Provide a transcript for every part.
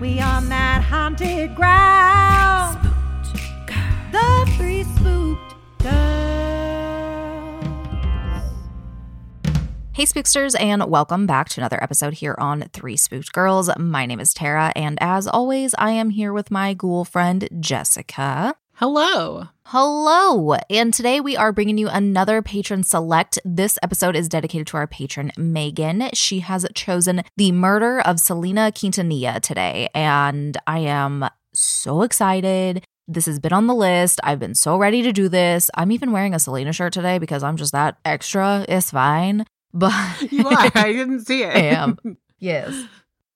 we on that haunted ground. The three spooked girls. Hey, spooksters, and welcome back to another episode here on Three Spooked Girls. My name is Tara, and as always, I am here with my ghoul friend, Jessica. Hello. Hello, and today we are bringing you another patron select. This episode is dedicated to our patron, Megan. She has chosen the murder of Selena Quintanilla today, and I am so excited. This has been on the list. I've been so ready to do this. I'm even wearing a Selena shirt today because I'm just that extra. It's fine. But You are. I didn't see it. I am. Yes.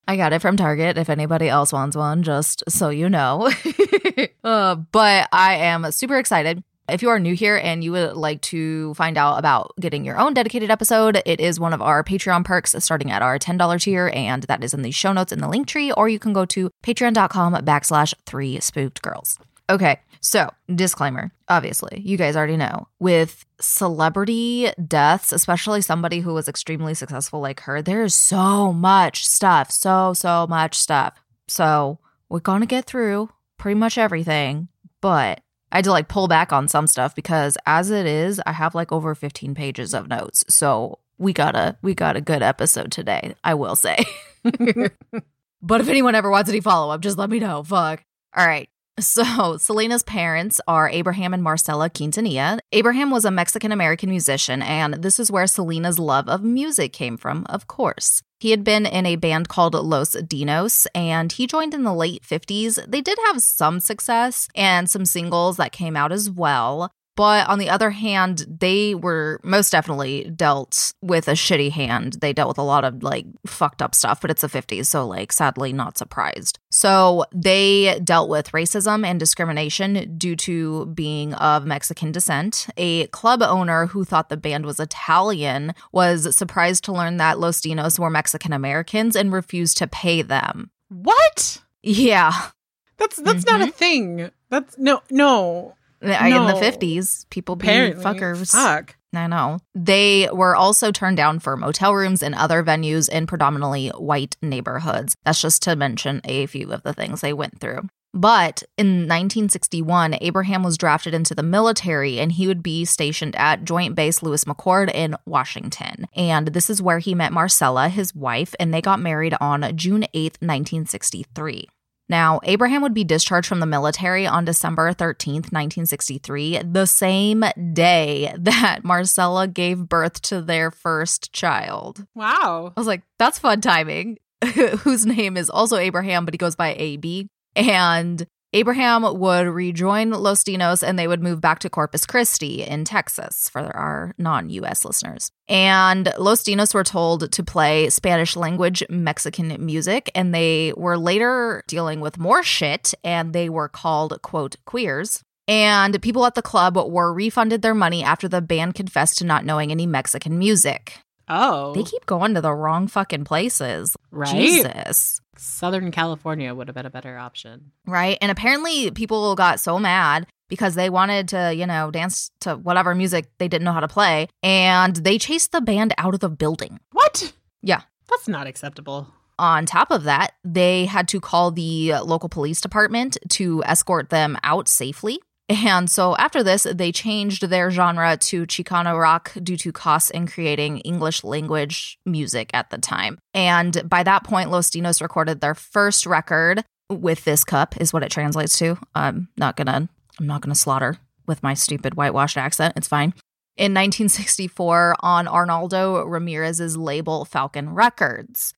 I got it from Target if anybody else wants one, just so you know. uh, but I am super excited. If you are new here and you would like to find out about getting your own dedicated episode, it is one of our Patreon perks starting at our $10 tier, and that is in the show notes in the link tree, or you can go to patreon.com backslash three spooked girls. Okay, so disclaimer obviously, you guys already know. With celebrity deaths, especially somebody who was extremely successful like her, there is so much stuff, so, so much stuff. So we're gonna get through pretty much everything, but I had to like pull back on some stuff because as it is, I have like over 15 pages of notes. So we got a we got a good episode today, I will say. but if anyone ever wants any follow up, just let me know. Fuck. All right. So, Selena's parents are Abraham and Marcela Quintanilla. Abraham was a Mexican American musician, and this is where Selena's love of music came from, of course. He had been in a band called Los Dinos, and he joined in the late 50s. They did have some success and some singles that came out as well. But on the other hand, they were most definitely dealt with a shitty hand. They dealt with a lot of like fucked up stuff, but it's the 50s, so like sadly not surprised. So they dealt with racism and discrimination due to being of Mexican descent. A club owner who thought the band was Italian was surprised to learn that Los Dinos were Mexican Americans and refused to pay them. What? Yeah. That's that's not a mm-hmm. thing. That's no no. I- In the 50s, people be Apparently. fuckers. Fuck. I know. They were also turned down for motel rooms and other venues in predominantly white neighborhoods. That's just to mention a few of the things they went through. But in 1961, Abraham was drafted into the military and he would be stationed at Joint Base Lewis McChord in Washington. And this is where he met Marcela, his wife, and they got married on June 8th, 1963. Now, Abraham would be discharged from the military on December 13th, 1963, the same day that Marcela gave birth to their first child. Wow. I was like, that's fun timing. Whose name is also Abraham, but he goes by AB. And Abraham would rejoin Los Dinos and they would move back to Corpus Christi in Texas for our non US listeners. And Los Dinos were told to play Spanish language Mexican music, and they were later dealing with more shit and they were called, quote, queers. And people at the club were refunded their money after the band confessed to not knowing any Mexican music. Oh. They keep going to the wrong fucking places. right. Jesus. Southern California would have been a better option. Right. And apparently people got so mad because they wanted to, you know, dance to whatever music they didn't know how to play. And they chased the band out of the building. What? Yeah. That's not acceptable. On top of that, they had to call the local police department to escort them out safely. And so after this, they changed their genre to Chicano rock due to costs in creating English language music at the time. And by that point, Los Dinos recorded their first record with this cup, is what it translates to. I'm not gonna, I'm not gonna slaughter with my stupid whitewashed accent. It's fine. In 1964, on Arnaldo Ramirez's label Falcon Records.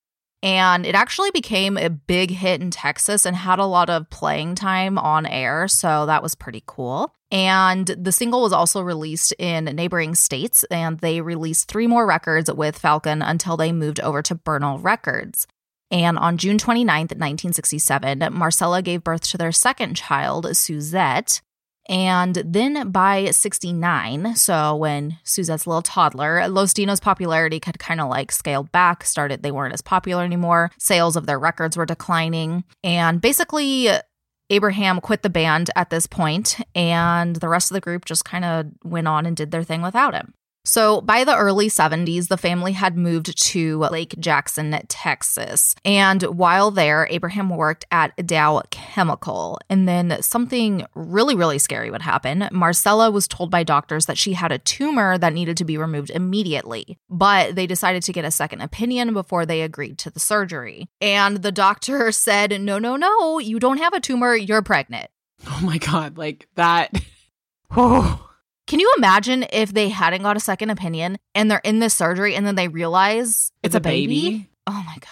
And it actually became a big hit in Texas and had a lot of playing time on air. So that was pretty cool. And the single was also released in neighboring states, and they released three more records with Falcon until they moved over to Bernal Records. And on June 29th, 1967, Marcela gave birth to their second child, Suzette. And then by 69, so when Suzette's little toddler, Los Dinos' popularity had kind of like scaled back, started, they weren't as popular anymore. Sales of their records were declining. And basically, Abraham quit the band at this point, and the rest of the group just kind of went on and did their thing without him. So by the early 70s, the family had moved to Lake Jackson, Texas. And while there, Abraham worked at Dow Chemical. And then something really, really scary would happen. Marcela was told by doctors that she had a tumor that needed to be removed immediately. But they decided to get a second opinion before they agreed to the surgery. And the doctor said, no, no, no, you don't have a tumor, you're pregnant. Oh my God. Like that. Oh. Can you imagine if they hadn't got a second opinion and they're in this surgery and then they realize It's a baby? Oh my God.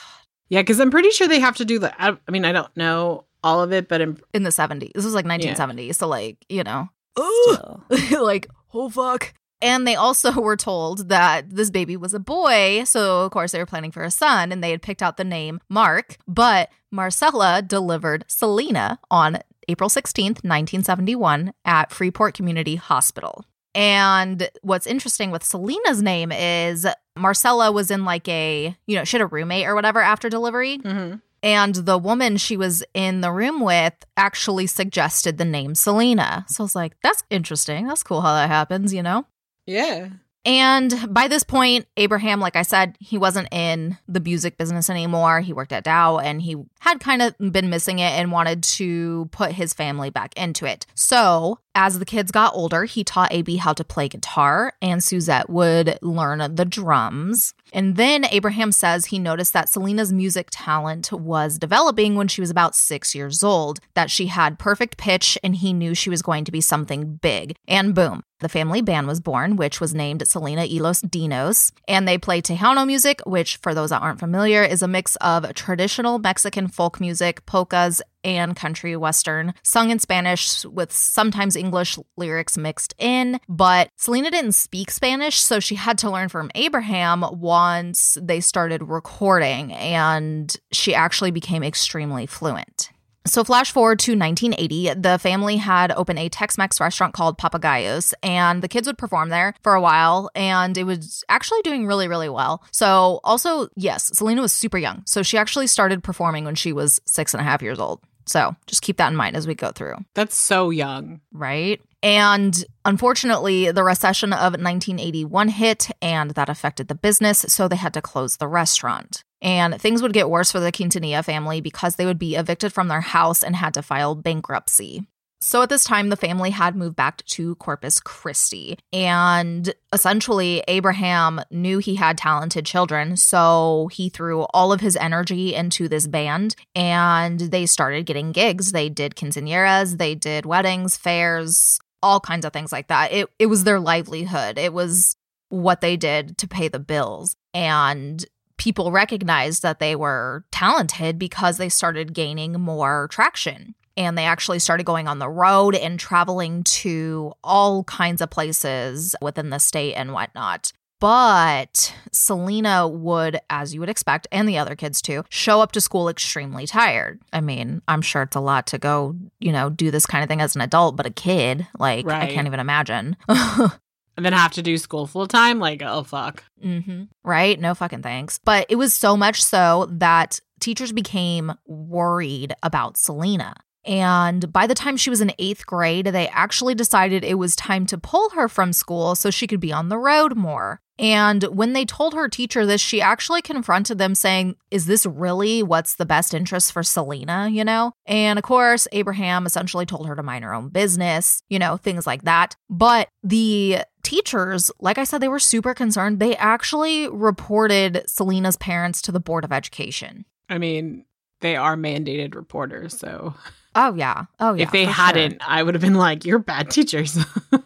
Yeah, because I'm pretty sure they have to do the. I, I mean, I don't know all of it, but I'm, In the 70s. This was like 1970. So, like, you know, like, oh fuck. And they also were told that this baby was a boy. So, of course, they were planning for a son and they had picked out the name Mark. But Marcela delivered Selena on April 16th, 1971, at Freeport Community Hospital. And what's interesting with Selena's name is Marcela was in like a, you know, she had a roommate or whatever after delivery. Mhm. And the woman she was in the room with actually suggested the name Selena. So I was like, that's interesting. That's cool how that happens, you know? yeah. And by this point, Abraham, like I said, he wasn't in the music business anymore. He worked at Dow and he had kind of been missing it and wanted to put his family back into it. So, as the kids got older, he taught AB how to play guitar and Suzette would learn the drums. And then Abraham says he noticed that Selena's music talent was developing when she was about six years old, that she had perfect pitch and he knew she was going to be something big. And boom, the family band was born, which was named Selena y Dinos. And they play Tejano music, which, for those that aren't familiar, is a mix of traditional Mexican folk music, polkas, and country western, sung in Spanish with sometimes English lyrics mixed in. But Selena didn't speak Spanish, so she had to learn from Abraham once they started recording, and she actually became extremely fluent. So, flash forward to 1980, the family had opened a Tex Mex restaurant called Papagayos, and the kids would perform there for a while, and it was actually doing really, really well. So, also, yes, Selena was super young. So, she actually started performing when she was six and a half years old. So, just keep that in mind as we go through That's so young. right? And unfortunately, the recession of 1981 hit and that affected the business, so they had to close the restaurant. And things would get worse for the Quintanilla family because they would be evicted from their house and had to file bankruptcy. So at this time, the family had moved back to Corpus Christi. And essentially, Abraham knew he had talented children. So he threw all of his energy into this band and they started getting gigs. They did quinceañeras, they did weddings, fairs, all kinds of things like that. It, it was their livelihood, it was what they did to pay the bills. And people recognized that they were talented because they started gaining more traction and they actually started going on the road and traveling to all kinds of places within the state and whatnot. But Selena would, as you would expect, and the other kids too, show up to school extremely tired. I mean, I'm sure it's a lot to go, you know, do this kind of thing as an adult, but a kid, like, I can't even imagine. And then have to do school full time. Like, oh, fuck. hmm Right? No fucking thanks. But it was so much so that teachers became worried about Selena. And by the time she was in eighth grade, they actually decided it was time to pull her from school so she could be on the road more. And when they told her teacher this, she actually confronted them saying, Is this really what's the best interest for Selena? You know? And of course, Abraham essentially told her to mind her own business, you know, things like that. But the teachers, like I said, they were super concerned. They actually reported Selena's parents to the Board of Education. I mean, they are mandated reporters, so Oh, yeah. Oh, yeah. if they hadn't, I would have been like, "You're bad teachers."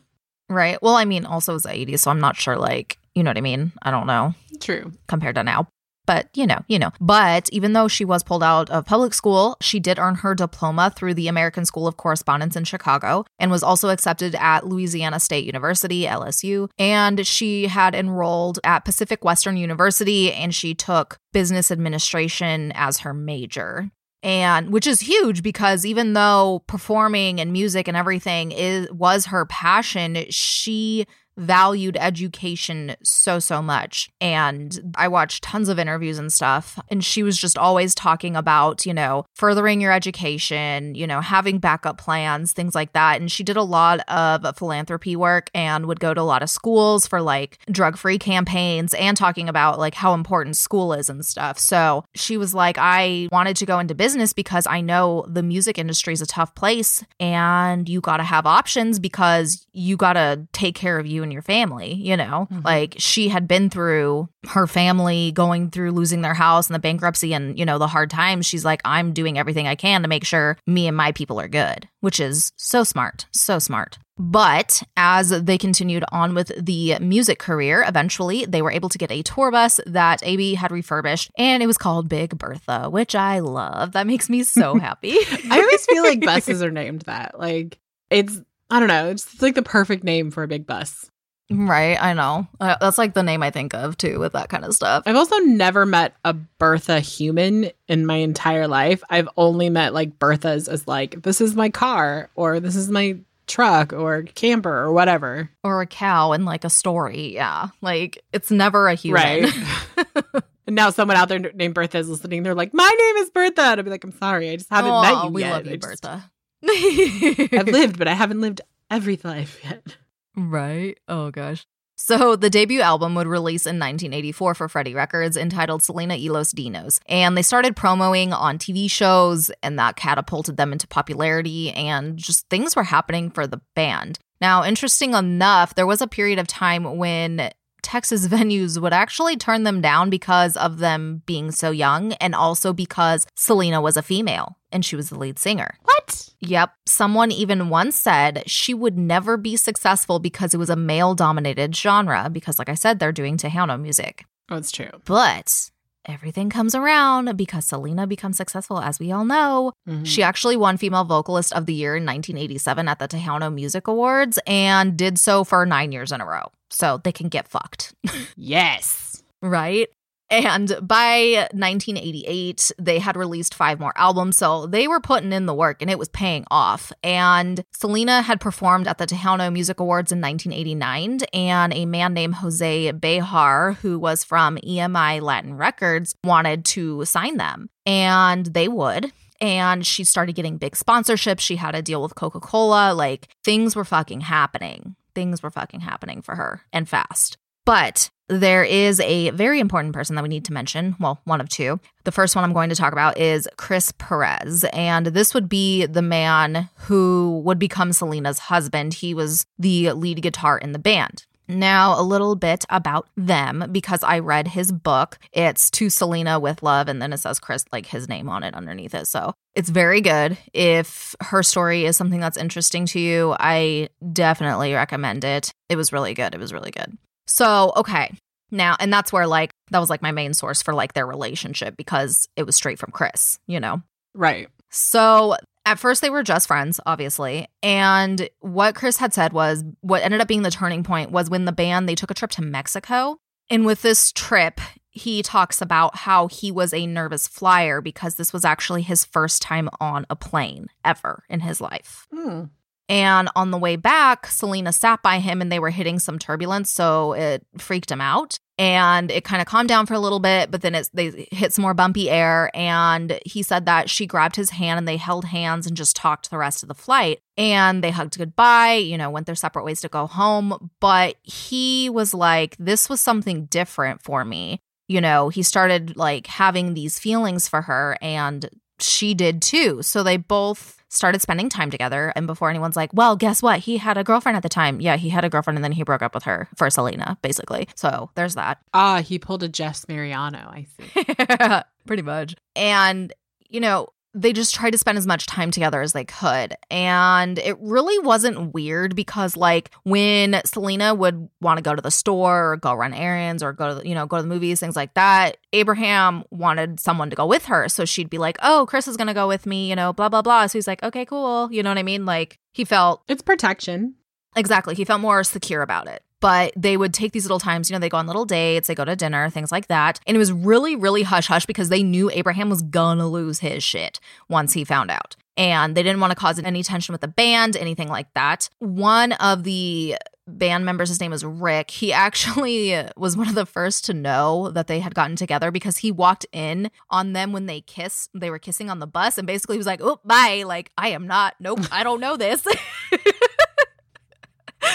Right. Well, I mean, also it was the 80s, so I'm not sure, like, you know what I mean? I don't know. True. compared to now. But you know, you know. But even though she was pulled out of public school, she did earn her diploma through the American School of Correspondence in Chicago and was also accepted at Louisiana State University, LSU. And she had enrolled at Pacific Western University and she took business administration as her major. And which is huge because even though performing and music and everything is was her passion, she valued education so so much. And i watched tons of interviews and stuff. And she was just always talking about you know furthering your education you know having backup plans things like that. And she did a lot of philanthropy work and would go to a lot of schools for like drug free campaigns and talking about like how important school is and stuff. So she was like i wanted to go into business because i know the music industry is a tough place and you got to have options because you got to take care of you and your family, you know? Mhm. Like she had been through her family going through losing their house and the bankruptcy and, you know, the hard times. She's like, I'm doing everything I can to make sure me and my people are good, which is so smart, so smart. But as they continued on with the music career, eventually they were able to get a tour bus that AB had refurbished, and it was called Big Bertha, which I love. That makes me so happy. I always feel like buses are named that. Like it's I don't know, it's like the perfect name for a big bus. Right, I know. Uh, that's like the name I think of too with that kind of stuff. I've also never met a Bertha human in my entire life. I've only met like Berthas as like this is my car or this is my truck or camper or whatever. Or a cow in like a story. Yeah. Like it's never a human. Right. and now someone out there named Bertha is listening. They're like, "My name is Bertha." And I'd be like, "I'm sorry, I just haven't Aw, met you we yet. love you, I just- Bertha. I've lived, but I haven't lived every life yet." Right? Oh gosh. So the debut album would release in 1984 for Freddie Records entitled Selena y los Dinos. And they started promoing on TV shows and that catapulted them into popularity and just things were happening for the band. Now, interesting enough, there was a period of time when Texas venues would actually turn them down because of them being so young and also because Selena was a female and she was the lead singer. What? Yep. Someone even once said she would never be successful because it was a male dominated genre, because, like I said, they're doing Tejano music. That's true. But everything comes around because Selena becomes successful, as we all know. Mhm. She actually won Female Vocalist of the Year in 1987 at the Tejano Music Awards and did so for nine years in a row. So they can get fucked. yes. right? And by 1988, they had released five more albums. So they were putting in the work and it was paying off. And Selena had performed at the Tejano Music Awards in 1989. And a man named Jose Behar, who was from EMI Latin Records, wanted to sign them. And they would. And she started getting big sponsorships. She had a deal with Coca Cola. Like things were fucking happening. Things were fucking happening for her and fast. But there is a very important person that we need to mention. Well, one of two. The first one I'm going to talk about is Chris Perez. And this would be the man who would become Selena's husband. He was the lead guitar in the band. Now, a little bit about them because I read his book. It's To Selena with Love, and then it says Chris, like his name on it underneath it. So it's very good. If her story is something that's interesting to you, I definitely recommend it. It was really good. It was really good. So, okay. Now, and that's where like that was like my main source for like their relationship because it was straight from Chris, you know. Right. So, at first they were just friends, obviously. And what Chris had said was what ended up being the turning point was when the band they took a trip to Mexico. And with this trip, he talks about how he was a nervous flyer because this was actually his first time on a plane ever in his life. Hmm. And on the way back, Selena sat by him and they were hitting some turbulence, so it freaked him out. And it kind of calmed down for a little bit, but then it's, they hit some more bumpy air. And he said that she grabbed his hand and they held hands and just talked the rest of the flight. And they hugged goodbye, you know, went their separate ways to go home. But he was like, this was something different for me. You know, he started like having these feelings for her and she did too. So they both started spending time together. And before anyone's like, well, guess what? He had a girlfriend at the time. Yeah, he had a girlfriend and then he broke up with her for Selena, basically. So there's that. Ah, he pulled a Jess Mariano, I see. Pretty much. And, you know, they just tried to spend as much time together as they could. And it really wasn't weird because like when Selena would want to go to the store or go run errands or go to, the, you know, go to the movies, things like that, Abraham wanted someone to go with her. So she'd be like, "Oh, Chris is going to go with me, you know, blah blah blah." So he's like, "Okay, cool." You know what I mean? Like he felt It's protection. Exactly. He felt more secure about it but they would take these little times, you know, they go on little dates, they go to dinner, things like that. And it was really, really hush hush because they knew Abraham was gonna lose his shit once he found out. And they didn't want to cause any tension with the band, anything like that. One of the band members, his name was Rick, he actually was one of the first to know that they had gotten together because he walked in on them when they kissed. They were kissing on the bus and basically was like, oh, bye. Like, I am not, nope, I don't know this.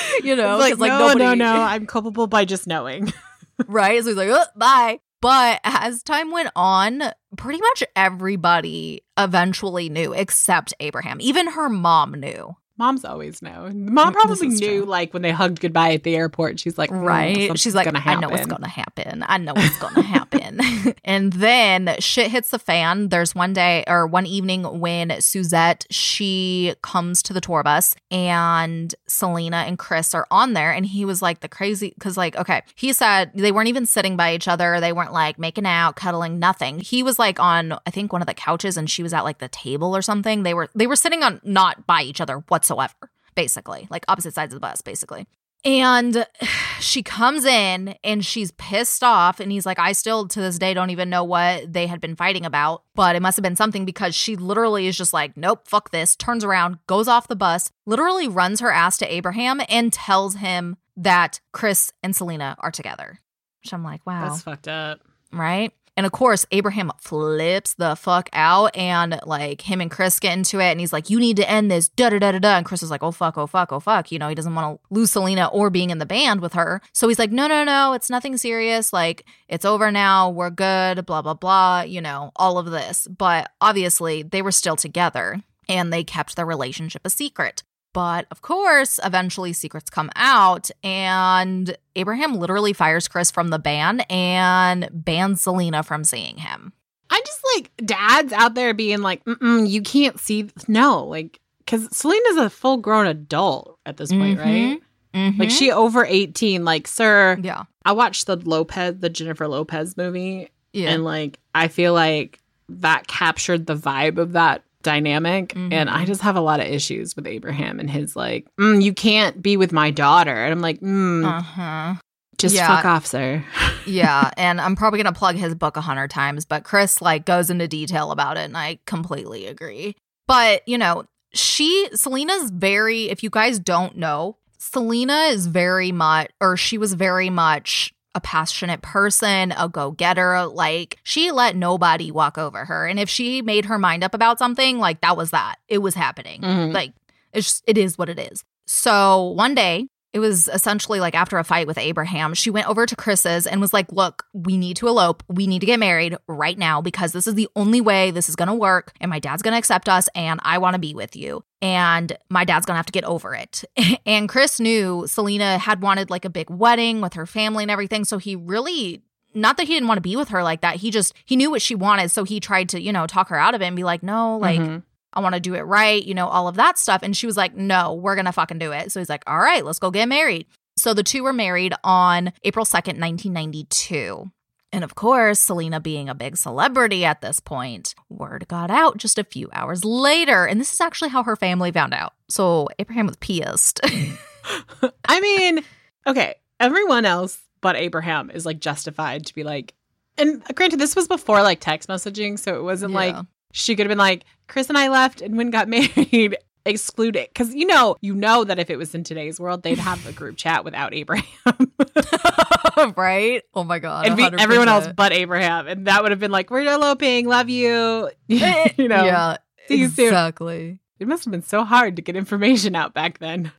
you know, like, like no, nobody, no, no, I'm culpable by just knowing. right? So he's like, oh, bye. But as time went on, pretty much everybody eventually knew except Abraham. Even her mom knew. Mom's always know. Mom probably knew, true. like when they hugged goodbye at the airport. She's like, "Mm, Right. She's like, gonna I know what's going to happen. I know what's going to happen. and then shit hits the fan. There's one day or one evening when Suzette, she comes to the tour bus and Selena and Chris are on there. And he was like the crazy, because like, okay, he said they weren't even sitting by each other. They weren't like making out, cuddling, nothing. He was like on, I think one of the couches and she was at like the table or something. They were, they were sitting on not by each other whatsoever basically, like opposite sides of the bus, basically. And she comes in and she's pissed off. And he's like, I still to this day don't even know what they had been fighting about, but it must have been something because she literally is just like, nope, fuck this, turns around, goes off the bus, literally runs her ass to Abraham and tells him that Chris and Selena are together. Which I'm like, wow That's fucked up. right? And of course, Abraham flips the fuck out and like him and Chris get into it and he's like, You need to end this, da da da da da. And Chris is like, Oh fuck, oh fuck, oh fuck. You know, he doesn't want to lose Selena or being in the band with her. So he's like, No, no, no, it's nothing serious. Like, it's over now. We're good, blah, blah, blah. You know, all of this. But obviously, they were still together and they kept their relationship a secret. But of course, eventually secrets come out, and Abraham literally fires Chris from the band and bans Selena from seeing him. I just like dads out there being like, Mm-mm, you can't see. No, like, because Selena's a full grown adult at this point, right? Mhm. Like, she over 18. Like, sir, yeah, I watched the Lopez, the Jennifer Lopez movie, yeah, and like, I feel like that captured the vibe of that dynamic. And Mhm. I just have a lot of issues with Abraham and his like, mm, you can't be with my daughter. And I'm like, mm, uh huh, just yeah. fuck off, sir. yeah. And I'm probably gonna plug his book a hundred times, but Chris like goes into detail about it, and I completely agree. But you know, she Selena's very. If you guys don't know, Selena is very much, or she was very much a passionate person, a go getter. Like, she let nobody walk over her. And if she made her mind up about something, like, that was that. It was happening. Mhm. Like, it's just, it is what it is. So one day, it was essentially like after a fight with Abraham, she went over to Chris's and was like, Look, we need to elope. We need to get married right now because this is the only way this is going to work. And my dad's going to accept us. And I want to be with you. And my dad's going to have to get over it. and Chris knew Selena had wanted like a big wedding with her family and everything. So he really. Not that he didn't want to be with her like that. He just he knew what she wanted, so he tried to, you know, talk her out of it and be like, "No, like Mhm. I want to do it right, you know, all of that stuff. And she was like, no, we're going to fucking do it. So he's like, all right, let's go get married. So the two were married on April 2nd, 1992. And of course, Selena being a big celebrity at this point, word got out just a few hours later. And this is actually how her family found out. So Abraham was pissed. I mean, okay, everyone else but Abraham is like justified to be like, and granted, this was before like text messaging, so it wasn't like she could have been like, Chris and I left and when got married. exclude it because you know you know that if it was in today's world they'd have a group chat without abraham right? Oh my god. and be everyone else but abraham and that would have been like we're eloping love you eh, you know yeah, see you soon. exactly. it must have been so hard to get information out back then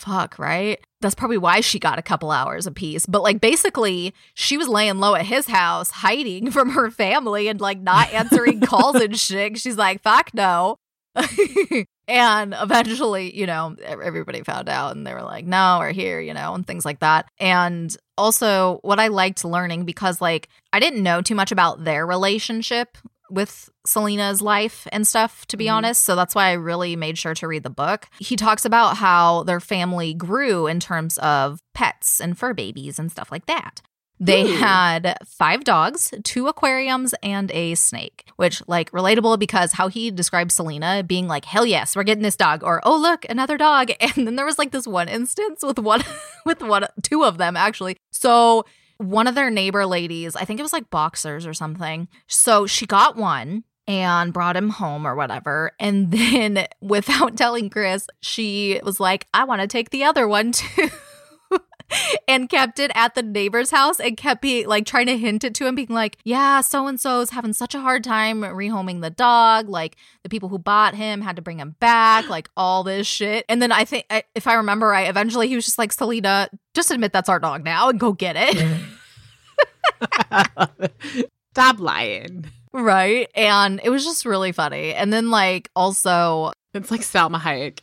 Fuck, right? That's probably why she got a couple hours apiece. But like basically, she was laying low at his house, hiding from her family and like not answering calls and shit. She's like, fuck no. and eventually, you know, everybody found out and they were like, no, we're here, you know, and things like that. And also, what I liked learning because like I didn't know too much about their relationship with Selena's life and stuff, to be Mhm. honest. So that's why I really made sure to read the book. He talks about how their family grew in terms of pets and fur babies and stuff like that. They Ooh. had five dogs, two aquariums, and a snake, which, like, relatable because how he described Selena being like, hell yes, we're getting this dog, or oh, look, another dog. And then there was like this one instance with one, with one, two of them actually. So one of their neighbor ladies, I think it was like boxers or something. So she got one and brought him home or whatever. And then without telling Chris, she was like, I want to take the other one too. and kept it at the neighbor's house and kept being like trying to hint it to him, being like, Yeah, so and so is having such a hard time rehoming the dog. Like, the people who bought him had to bring him back, like all this shit. And then I think, if I remember right, eventually he was just like, Selena, just admit that's our dog now and go get it. stop lying right. And it was just really funny. And then, like, also, it's like salma hayek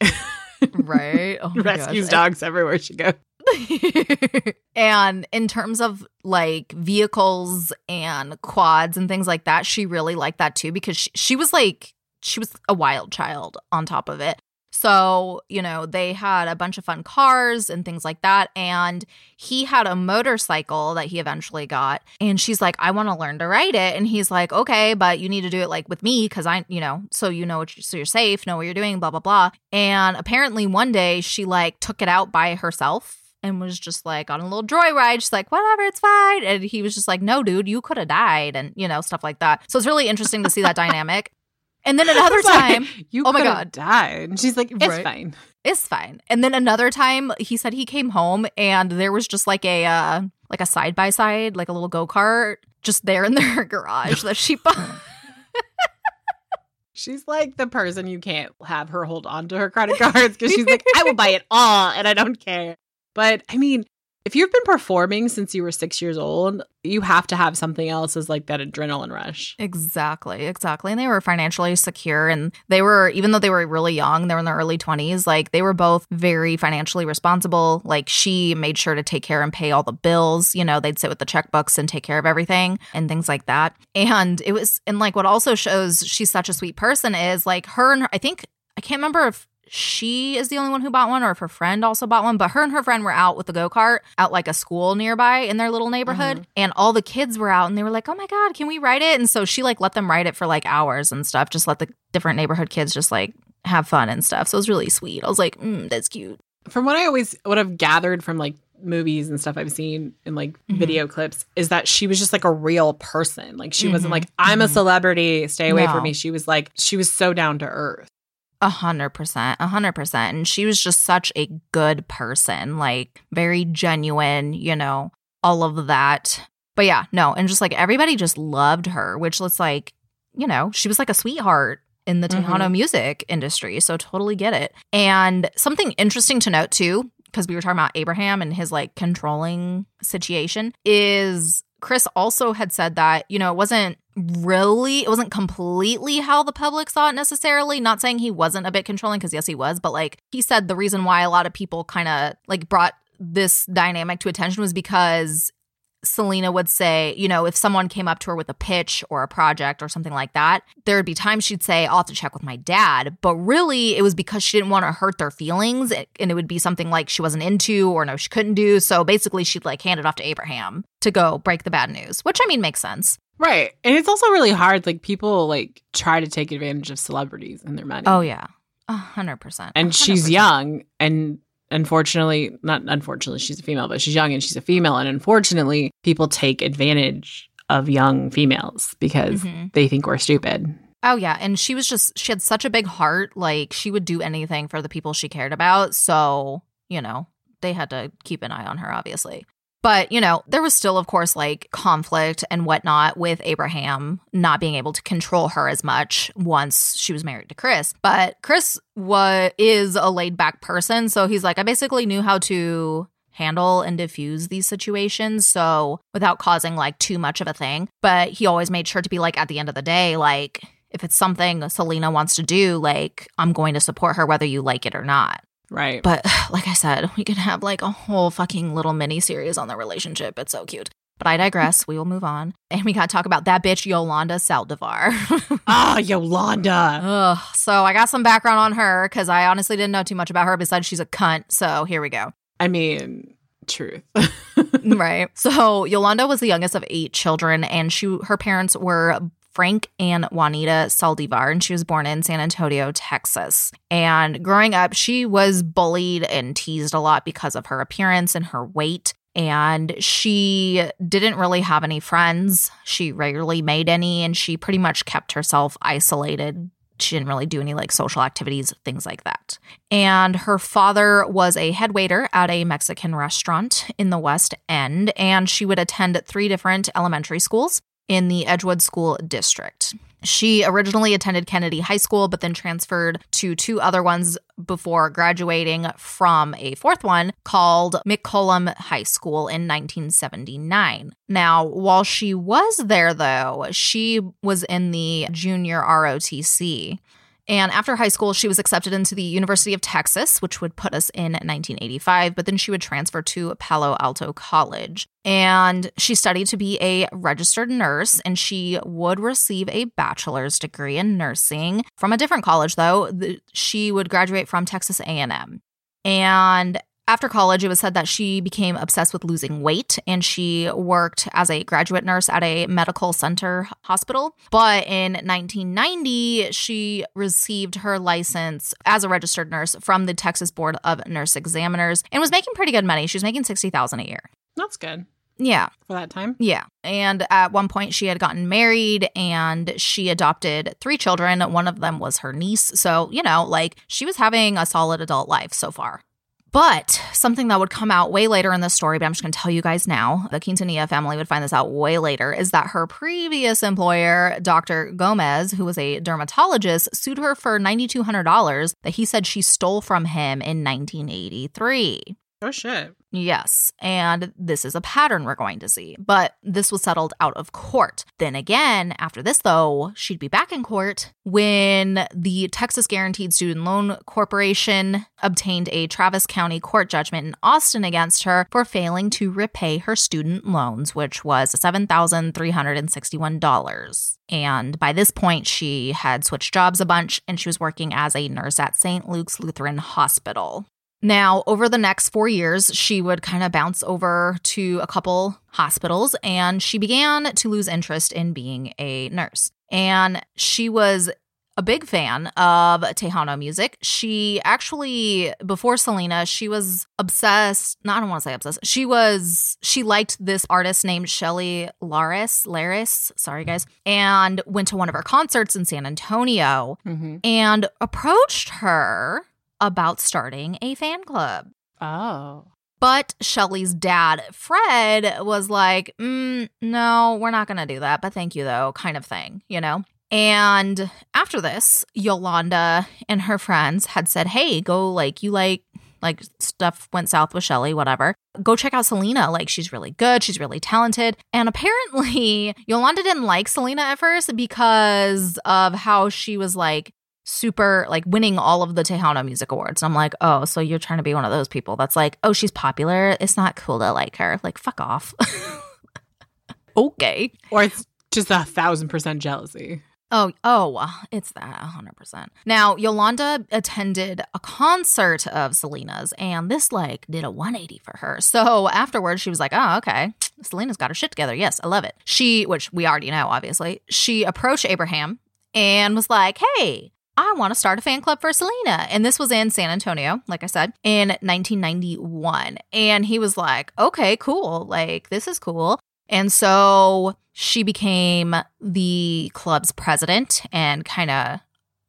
right? Oh rescues gosh. dogs everywhere she goes and in terms of like vehicles and quads and things like that, she really liked that too because she, she was like, she was a wild child on top of it. So, you know, they had a bunch of fun cars and things like that. And he had a motorcycle that he eventually got. And she's like, I want to learn to ride it. And he's like, okay, but you need to do it like with me because I, you know, so you know, what you, so you're safe, know what you're doing, blah, blah, blah. And apparently one day she like took it out by herself and was just like on a little joyride. She's like, whatever, it's fine. And he was just like, no, dude, you could have died and, you know, stuff like that. So it's really interesting to see that dynamic. And then another It's like, time, you Oh my God. died and she's like it's Right. fine it's fine. And then another time, he said he came home and there was just like a uh, like a side by side, like a little go kart, just there in their garage that she bought. She's like the person you can't have her hold on to her credit cards because she's like, I will buy it all and I don't care. But I mean, if you've been performing since you were six years old, you have to have something else as like that adrenaline rush. Exactly, exactly. And they were financially secure. And they were, even though they were really young, they were in their early 20s, like they were both very financially responsible. Like she made sure to take care and pay all the bills. You know, they'd sit with the checkbooks and take care of everything and things like that. And it was, and like what also shows she's such a sweet person is like her and her, I think, I can't remember if she is the only one who bought one or if her friend also bought one, but her and her friend were out with the go kart out like a school nearby in their little neighborhood. And all the kids were out and they were like, oh my God, can we ride it? And so she like let them ride it for like hours and stuff, just let the different neighborhood kids just like have fun and stuff. So it was really sweet. I was like, mm, that's cute. From what I always would have gathered from like movies and stuff I've seen in like Mhm. video clips is that she was just like a real person. Like she wasn't Mhm. like, I'm a Mhm. celebrity, stay away No. from me. She was like, she was so down to earth. A hundred percent, a hundred percent. And she was just such a good person, like very genuine, you know, all of that. But yeah, no, and just like everybody just loved her, which was like, you know, she was like a sweetheart in the Tejano Mhm. music industry. So totally get it. And something interesting to note too, because we were talking about Abraham and his like controlling situation, is Chris also had said that, you know, it wasn't really, it wasn't completely how the public saw it necessarily. Not saying he wasn't a bit controlling, because yes, he was, but like he said the reason why a lot of people kind of like brought this dynamic to attention was because Selena would say, you know, if someone came up to her with a pitch or a project or something like that, there would be times she'd say, I'll have to check with my dad. But really, it was because she didn't want to hurt their feelings. And it would be something like she wasn't into or no, she couldn't do. So basically, she'd like hand it off to Abraham to go break the bad news, which I mean makes sense. Right. And it's also really hard. Like people like try to take advantage of celebrities and their money. Oh, yeah. A hundred percent. and she's young and unfortunately not unfortunately she's a female but she's young and she's a female and unfortunately people take advantage of young females because Mhm. they think we're stupid Oh yeah, and she was just she had such a big heart, like she would do anything for the people she cared about. So, you know, they had to keep an eye on her obviously. But, you know, there was still, of course, like conflict and whatnot with Abraham not being able to control her as much once she was married to Chris. But Chris was is a laid back person. So he's like, I basically knew how to handle and diffuse these situations. So without causing like too much of a thing. But he always made sure to be like, at the end of the day, like, if it's something Selena wants to do, like, I'm going to support her whether you like it or not. Right. But like I said, we could have like a whole fucking little mini series on the relationship. It's so cute. But I digress. we will move on. And we got to talk about that bitch, Yolanda Saldivar. Ah, Yolanda. Ugh. So I got some background on her because I honestly didn't know too much about her besides she's a cunt. So here we go. I mean, truth. right. So Yolanda was the youngest of eight children, and she her parents were Frank and Juanita Saldivar, and she was born in San Antonio, Texas. And growing up, she was bullied and teased a lot because of her appearance and her weight. And she didn't really have any friends. She rarely made any, and she pretty much kept herself isolated she didn't really do any like social activities, things like that. And her father was a head waiter at a Mexican restaurant in the West End, and she would attend three different elementary schools in the Edgewood School District. She originally attended Kennedy High School, but then transferred to two other ones before graduating from a fourth one called McCollum High School in 1979. Now, while she was there, though, she was in the junior ROTC. And after high school, she was accepted into the University of Texas, which would put us in 1985, but then she would transfer to Palo Alto College. And she studied to be a registered nurse, and she would receive a bachelor's degree in nursing from a different college, though. She would graduate from Texas A&M. And after college, it was said that she became obsessed with losing weight and she worked as a graduate nurse at a medical center hospital. But in 1990, she received her license as a registered nurse from the Texas Board of Nurse Examiners and was making pretty good money. She was making 60,000 a year. That's good. Yeah. For that time? Yeah. And at one point, she had gotten married and she adopted three children. One of them was her niece. So, you know, like she was having a solid adult life so far. But something that would come out way later in the story, but I'm just going to tell you guys now, the Quintanilla family would find this out way later, is that her previous employer, Dr. Gomez, who was a dermatologist, sued her for $9,200 that he said she stole from him in 1983. Oh, shit. Yes, and this is a pattern we're going to see, but this was settled out of court. Then again, after this, though, she'd be back in court when the Texas Guaranteed Student Loan Corporation obtained a Travis County court judgment in Austin against her for failing to repay her student loans, which was $7,361. And by this point, she had switched jobs a bunch and she was working as a nurse at St. Luke's Lutheran Hospital. Now, over the next four years, she would kind of bounce over to a couple hospitals and she began to lose interest in being a nurse. And she was a big fan of Tejano music. She actually, before Selena, she was obsessed. No, I don't want to say obsessed. She was, she liked this artist named Shelly Lares, Lares, sorry guys, and went to one of her concerts in San Antonio Mm-hmm. and approached her about starting a fan club. Oh. But Shelly's dad, Fred, was like, mm, no, we're not going to do that, but thank you, though, kind of thing, you know? And after this, Yolanda and her friends had said, hey, go, like, you like, like, stuff went south with Shelly, whatever. Go check out Selena. Like, she's really good. She's really talented. And apparently, Yolanda didn't like Selena at first because of how she was like, super like winning all of the Tejano Music Awards. And I'm like, oh, so you're trying to be one of those people that's like, oh, she's popular. It's not cool to like her. Like, fuck off. okay. Or it's just a thousand percent jealousy. Oh, oh, uh, it's that 100%. Now, Yolanda attended a concert of Selena's, and this, like, did a 180 for her. So afterwards, she was like, oh, okay, Selena's got her shit together. Yes, I love it. She, which we already know, obviously, she approached Abraham and was like, hey, I want to start a fan club for Selena. And this was in San Antonio, like I said, in 1991. And he was like, okay, cool. Like, this is cool. And so she became the club's president and kind of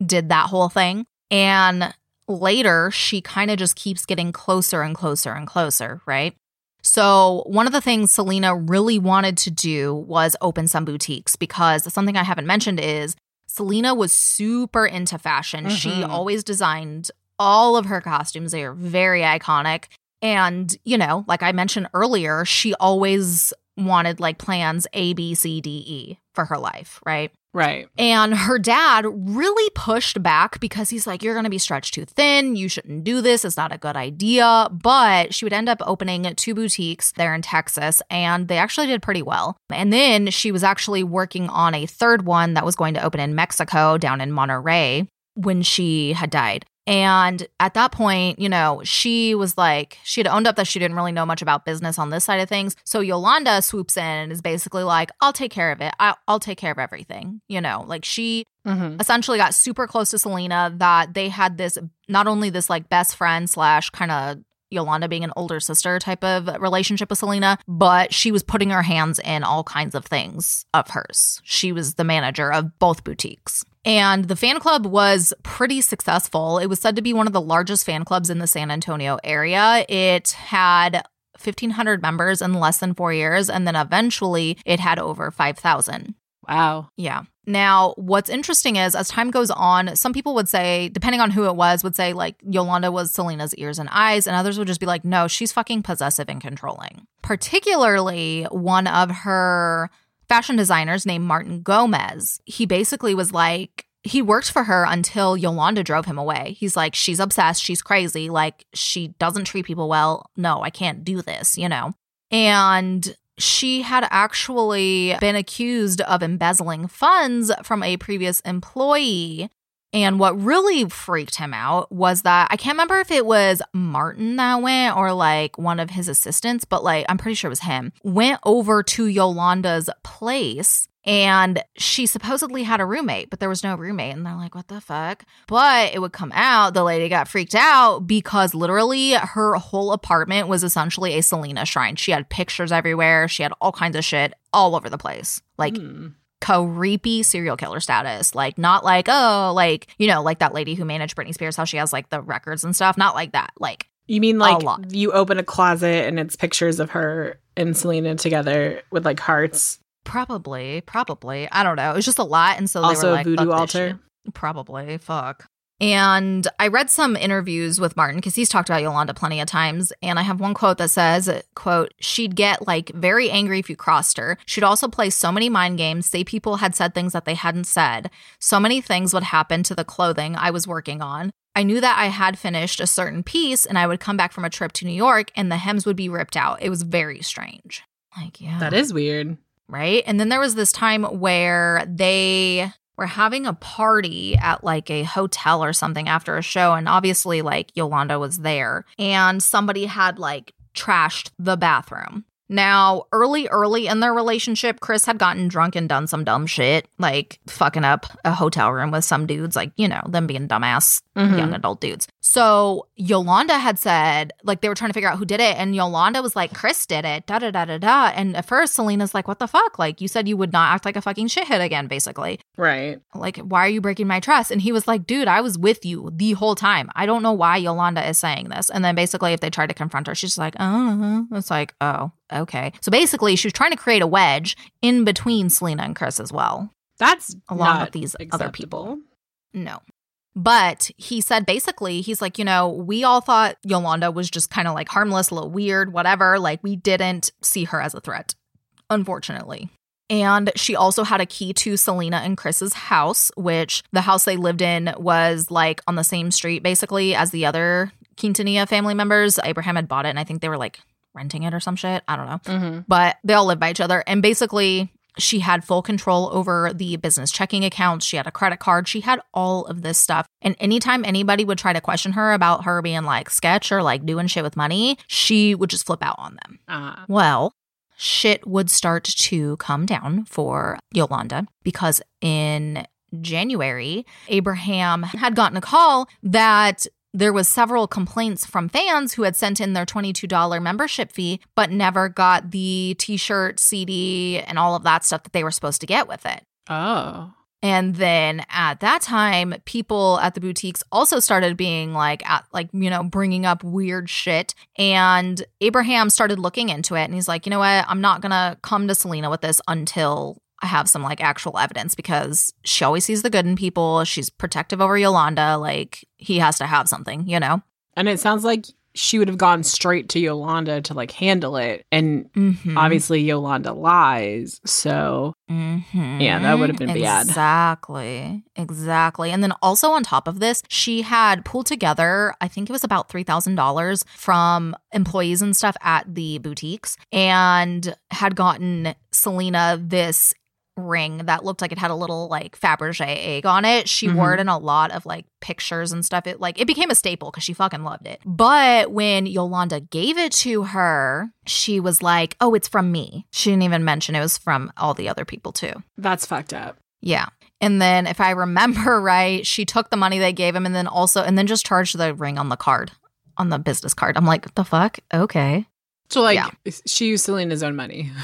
did that whole thing. And later, she kind of just keeps getting closer and closer and closer, right? So, one of the things Selena really wanted to do was open some boutiques because something I haven't mentioned is Selena was super into fashion. She Mhm. always designed all of her costumes, they are very iconic. And, you know, like I mentioned earlier, she always wanted like plans A, B, C, D, E for her life, right? Right. And her dad really pushed back because he's like, You're going to be stretched too thin. You shouldn't do this. It's not a good idea. But she would end up opening two boutiques there in Texas, and they actually did pretty well. And then she was actually working on a third one that was going to open in Mexico down in Monterrey when she had died. And at that point, you know, she was like, she had owned up that she didn't really know much about business on this side of things. So Yolanda swoops in and is basically like, I'll take care of it. I'll, I'll take care of everything. You know, like she Mm-hmm. essentially got super close to Selena that they had this not only this like best friend slash kind of Yolanda being an older sister type of relationship with Selena, but she was putting her hands in all kinds of things of hers. She was the manager of both boutiques. And the fan club was pretty successful. It was said to be one of the largest fan clubs in the San Antonio area. It had 1,500 members in less than four years, and then eventually it had over 5,000. Wow. Yeah. Now, what's interesting is as time goes on, some people would say, depending on who it was, would say like Yolanda was Selena's ears and eyes, and others would just be like, no, she's fucking possessive and controlling. Particularly one of her fashion designers named Martin Gomez. He basically was like, he worked for her until Yolanda drove him away. He's like, she's obsessed, she's crazy, like she doesn't treat people well. No, I can't do this, you know. And she had actually been accused of embezzling funds from a previous employee. And what really freaked him out was that I can't remember if it was Martin that went or like one of his assistants, but like I'm pretty sure it was him, went over to Yolanda's place and she supposedly had a roommate, but there was no roommate. And they're like, what the fuck? But it would come out, the lady got freaked out because literally her whole apartment was essentially a Selena shrine. She had pictures everywhere, she had all kinds of shit all over the place. Like, Hmm. Creepy serial killer status. Like, not like, oh, like, you know, like that lady who managed Britney Spears, how she has like the records and stuff. Not like that. Like, You mean like you open a closet and it's pictures of her and Selena together with like hearts? probably, probably. I don't know. It was just a lot. And so they also were a like, voodoo altar. Probably. Fuck. And I read some interviews with Martin because he's talked about Yolanda plenty of times. And I have one quote that says, quote, she'd get like very angry if you crossed her. She'd also play so many mind games, say people had said things that they hadn't said. So many things would happen to the clothing I was working on. I knew that I had finished a certain piece and I would come back from a trip to New York and the hems would be ripped out. It was very strange. Like, yeah That is weird. right? And then there was this time where they were having a party at like a hotel or something after a show. And obviously, like Yolanda was there, and somebody had like trashed the bathroom. Now, early, early in their relationship, Chris had gotten drunk and done some dumb shit, like fucking up a hotel room with some dudes, like, you know, them being dumbass Mhm. young adult dudes. So Yolanda had said, like, they were trying to figure out who did it. And Yolanda was like, Chris did it, da da da da da. And at first, Selena's like, what the fuck? Like, you said you would not act like a fucking shithead again, basically. Right. Like, why are you breaking my trust? And he was like, dude, I was with you the whole time. I don't know why Yolanda is saying this. And then basically, if they tried to confront her, she's like, uh oh. it's like, oh, okay. So basically, she was trying to create a wedge in between Selena and Chris as well. That's Along with these other people. No. But he said basically, he's like, you know, we all thought Yolanda was just kind of like harmless, a little weird, whatever. Like, we didn't see her as a threat, unfortunately. And she also had a key to Selena and Chris's house, which the house they lived in was like on the same street basically as the other Quintanilla family members. Abraham had bought it, and I think they were like renting it or some shit. I don't know Mm-hmm. but they all live by each other. And basically, she had full control over the business checking accounts. She had a credit card. She had all of this stuff. And anytime anybody would try to question her about her being like sketch or like doing shit with money, she would just flip out on them. Uh, Well, shit would start to come down for Yolanda because in January, Abraham had gotten a call that there was several complaints from fans who had sent in their $22 membership fee but never got the t-shirt, CD, and all of that stuff that they were supposed to get with it. Oh. And then at that time, people at the boutiques also started being like, at, like you know, bringing up weird shit. And Abraham started looking into it, and he's like, you know what? I'm not gonna come to Selena with this until have some like actual evidence because she always sees the good in people. She's protective over Yolanda. Like he has to have something, you know. And it sounds like she would have gone straight to Yolanda to like handle it. And Mhm. obviously Yolanda lies. So Mhm. Yeah, that would have been bad. Exactly. Exactly. And then also on top of this, she had pulled together, I think it was about $3,000 from employees and stuff at the boutiques and had gotten Selena this ring that looked like it had a little like Fabergé egg on it. She mm-hmm. wore it in a lot of like pictures and stuff. It like it became a staple because she fucking loved it. But when Yolanda gave it to her, she was like, "Oh, it's from me." She didn't even mention it was from all the other people too. that's fucked up. Yeah. And then if I remember right, she took the money they gave him and then also and then just charged the ring on the card, on the business card. I'm like, the fuck? Okay. So like Yeah. she used Selena's own money.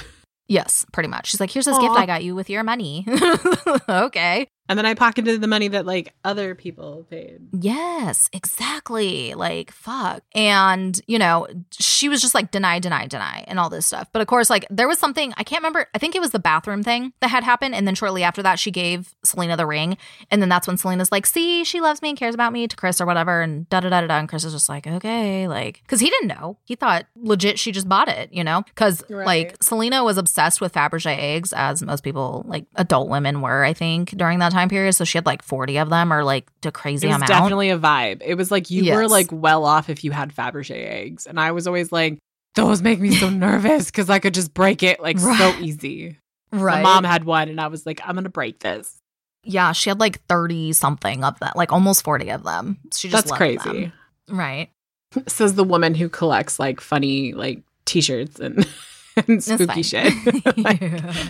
Yes, pretty much. She's like, here's this gift I got you with your money. okay. And then I pocketed the money that like other people paid. Yes, exactly. Like, fuck. And, you know, she was just like, deny, deny, deny, and all this stuff. But of course, like, there was something, I can't remember, I think it was the bathroom thing that had happened. And then shortly after that, she gave Selena the ring. And then that's when Selena's like, see, she loves me and cares about me to Chris or whatever. And da da da da da. And Chris is just like, okay. Like, because he didn't know. He thought legit she just bought it, you know? Because, Right. like, Selena was obsessed with Fabergé eggs, as most people, like, adult women were, I think, during that time period. So she had like 40 of them or like a crazy It was amount. definitely a vibe. It was like you were like well off if you had Fabergé eggs. And I was always like, those make me so nervous because I could just break it like so easy. right. My mom had one and I was like, I'm gonna break this. Yeah, she had like 30 something of that, like almost 40 of them. She just That's crazy. them. Right. Says the woman who collects like funny like t-shirts and, and spooky shit. Like, Yeah.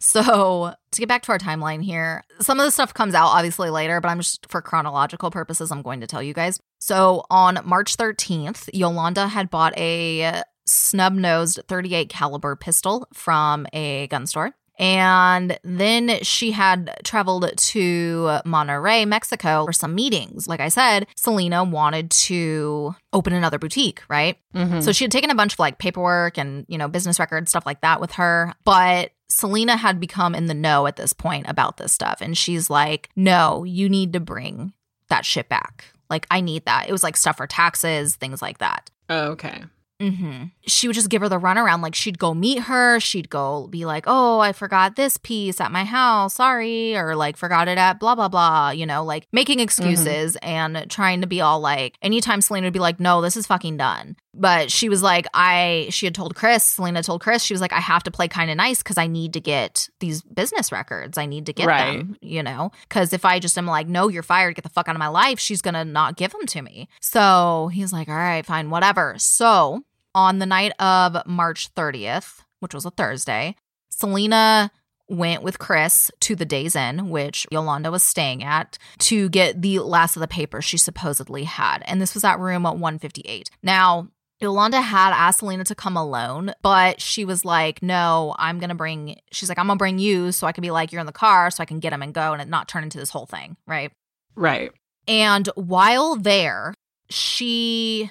So, to get back to our timeline here, some of the stuff comes out obviously later, but I'm just for chronological purposes, I'm going to tell you guys. So, on March 13th, Yolanda had bought a snub-nosed 38 caliber pistol from a gun store. And then she had traveled to Monterrey, Mexico for some meetings. Like I said, Selena wanted to open another boutique, right? mhm. So she had taken a bunch of like paperwork and, you know, business records, stuff like that with her. But Selena had become in the know at this point about this stuff. And she's like, no, you need to bring that shit back. Like, I need that. It was like stuff for taxes, things like that. oh, okay. hmm She would just give her the runaround. Like she'd go meet her. She'd go be like, "Oh, I forgot this piece at my house. Sorry," or like forgot it at blah blah blah. You know, like making excuses and trying to be all like. Anytime Selena would be like, "No, this is fucking done," but she was like, "I." She had told Chris. Selena told Chris. She was like, "I have to play kind of nice because I need to get these business records. I need to get Right. them." You know, because if I just am like, "No, you're fired. Get the fuck out of my life," she's gonna not give them to me. So he's like, "All right, fine, whatever." So on the night of March 30th, which was a Thursday, Selena went with Chris to the Days Inn, which Yolanda was staying at, to get the last of the papers she supposedly had. And this was at room 158. Now, Yolanda had asked Selena to come alone, but she was like, no, I'm going to bring, she's like, I'm going to bring you so I can be like, you're in the car so I can get him and go and it not turn into this whole thing. Right. Right. And while there, she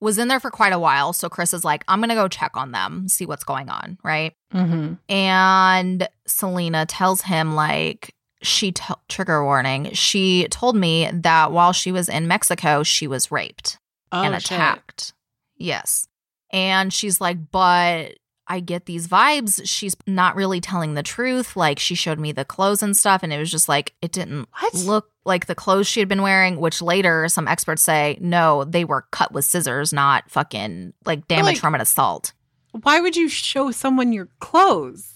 was in there for quite a while. So Chris is like, I'm going to go check on them, see what's going on. Right. Mm-hmm. And Selena tells him, like, she, t- trigger warning, she told me that while she was in Mexico, she was raped Oh, and shit. Yes. And she's like, but I get these vibes. She's not really telling the truth. Like, she showed me the clothes and stuff, and it was just like, it didn't What? look like the clothes she had been wearing, which later some experts say, no, they were cut with scissors, not fucking like damage like- from an assault. Why would you show someone your clothes?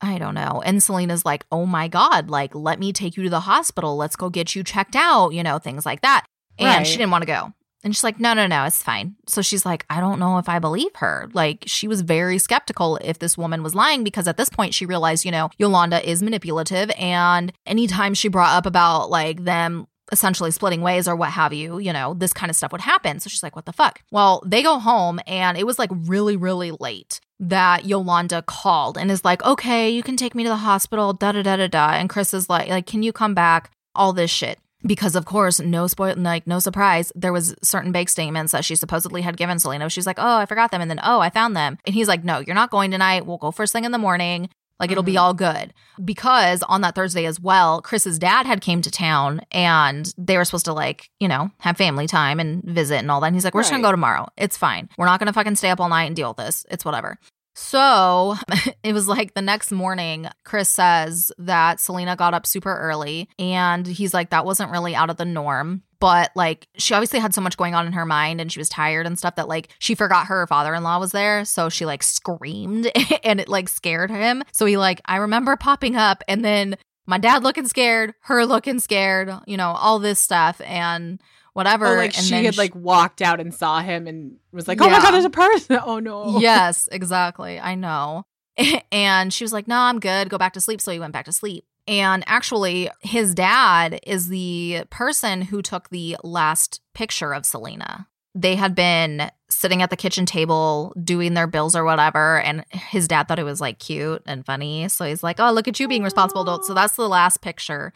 I don't know. And Selena's like, oh my God, like, let me take you to the hospital. Let's go get you checked out, you know, things like that. And Right. she didn't want to go. And she's like, no, no, no, it's fine. So she's like, I don't know if I believe her. Like, she was very skeptical if this woman was lying because at this point she realized, you know, Yolanda is manipulative. And anytime she brought up about like them essentially splitting ways or what have you, you know, this kind of stuff would happen. So she's like, what the fuck? Well, they go home and it was like really, really late that Yolanda called and is like, okay, you can take me to the hospital, da da da da da. And Chris is like, like, can you come back? All this shit. Because of course, no spoil like no surprise, there was certain bank statements that she supposedly had given Selena. She's like, Oh, I forgot them. And then, oh, I found them. And he's like, No, you're not going tonight. We'll go first thing in the morning. Like it'll be Mhm. all good. Because on that Thursday as well, Chris's dad had came to town and they were supposed to like, you know, have family time and visit and all that. And he's like, We're just gonna go tomorrow. It's fine. We're not gonna fucking stay up all night and deal with this. It's whatever. So it was like the next morning, Chris says that Selena got up super early and he's like, that wasn't really out of the norm. But like, she obviously had so much going on in her mind and she was tired and stuff that like she forgot her father in law was there. So she like screamed and it like scared him. So he like, I remember popping up and then my dad looking scared, her looking scared, you know, all this stuff and whatever. Oh, like and she had sh- like walked out and saw him and was like, "Oh my god, there's a person!" Oh no. yes, exactly. I know. And she was like, no, I'm good. Go back to sleep. So he went back to sleep. And actually, his dad is the person who took the last picture of Selena. They had been sitting at the kitchen table doing their bills or whatever. And his dad thought it was like cute and funny. So he's like, oh, look at you being responsible adult. So that's the last picture